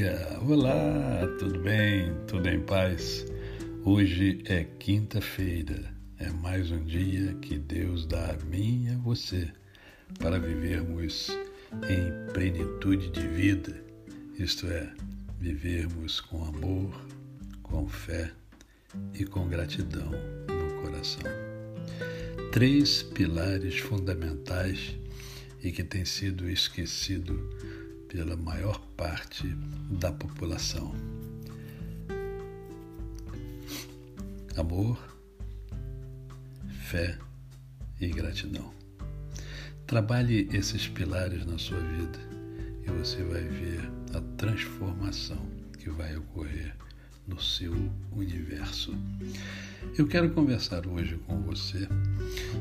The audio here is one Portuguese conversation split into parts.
amiga! Olá, tudo bem? Tudo em paz? Hoje é quinta-feira, é mais um dia que Deus dá a mim e a você para vivermos em plenitude de vida, isto é, vivermos com amor, com fé e com gratidão no coração. Três pilares fundamentais e que têm sido esquecidos pela maior parte da população. Amor, fé e gratidão. Trabalhe esses pilares na sua vida e você vai ver a transformação que vai ocorrer no seu universo. Eu quero conversar hoje com você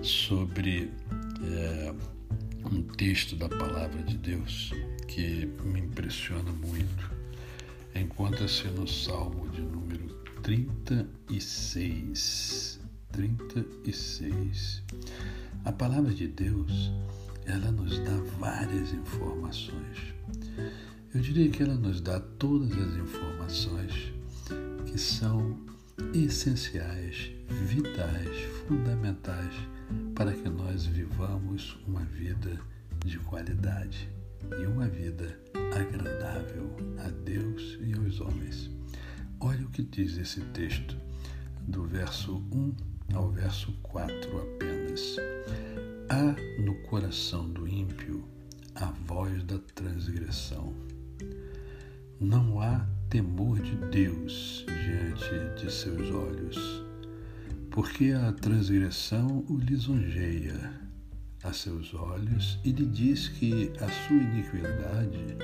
sobre é, um texto da palavra de Deus que me impressiona muito. Encontra-se no Salmo de número 36. 36. A palavra de Deus, ela nos dá várias informações. Eu diria que ela nos dá todas as informações que são essenciais, vitais, fundamentais para que nós vivamos uma vida de qualidade e uma vida agradável a Deus e aos homens. Olha o que diz esse texto, do verso 1 ao verso 4 apenas. Há no coração do ímpio a voz da transgressão. Não há temor de Deus diante de seus olhos, porque a transgressão o lisonjeia a seus olhos e lhe diz que a sua iniquidade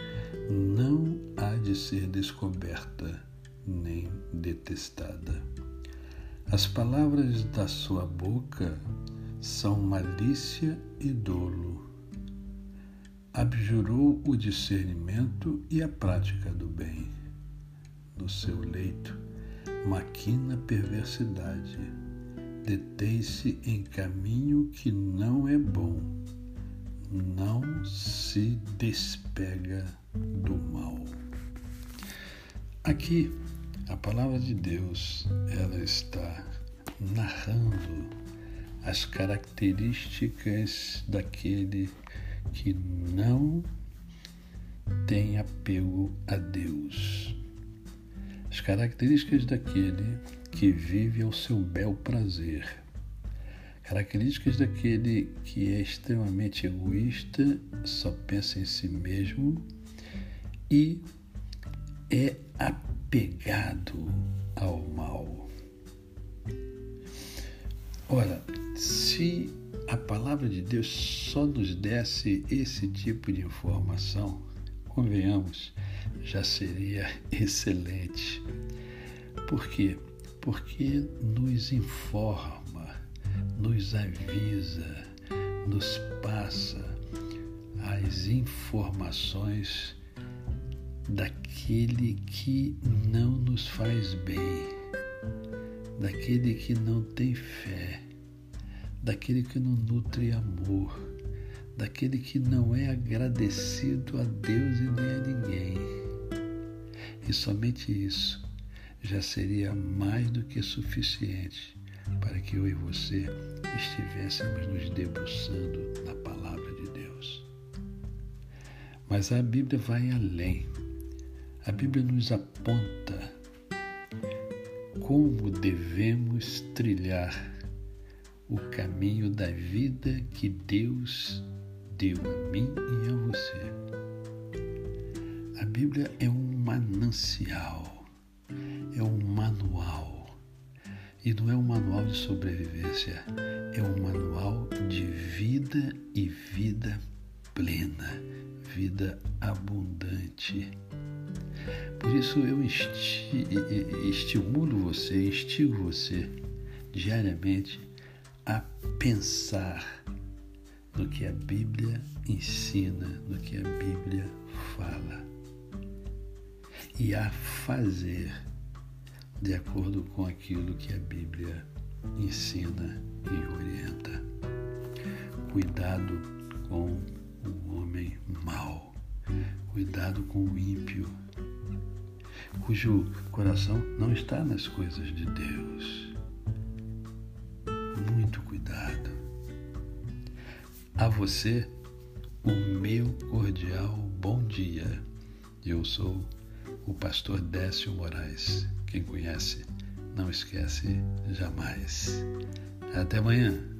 não há de ser descoberta nem detestada. As palavras da sua boca são malícia e dolo. Abjurou o discernimento e a prática do bem. No seu leito, maquina perversidade detém-se em caminho que não é bom, não se despega do mal. Aqui, a palavra de Deus, ela está narrando as características daquele que não tem apego a Deus. As características daquele que vive ao seu bel prazer. Características daquele que é extremamente egoísta, só pensa em si mesmo e é apegado ao mal. Ora, se a palavra de Deus só nos desse esse tipo de informação, convenhamos, já seria excelente. Por quê? Porque nos informa, nos avisa, nos passa as informações daquele que não nos faz bem, daquele que não tem fé, daquele que não nutre amor, daquele que não é agradecido a Deus e nem a ninguém. E somente isso já seria mais do que suficiente para que eu e você estivéssemos nos debruçando na palavra de Deus. Mas a Bíblia vai além. A Bíblia nos aponta como devemos trilhar o caminho da vida que Deus deu a mim e a você. A Bíblia é um manancial é um manual. E não é um manual de sobrevivência, é um manual de vida e vida plena, vida abundante. Por isso eu esti estimulo você, instigo você diariamente a pensar no que a Bíblia ensina, no que a Bíblia fala e a fazer de acordo com aquilo que a Bíblia ensina e orienta. Cuidado com o homem mau, cuidado com o ímpio, cujo coração não está nas coisas de Deus. Muito cuidado. A você, o meu cordial bom dia. Eu sou o pastor Décio Moraes. Quem conhece, não esquece jamais. Até amanhã.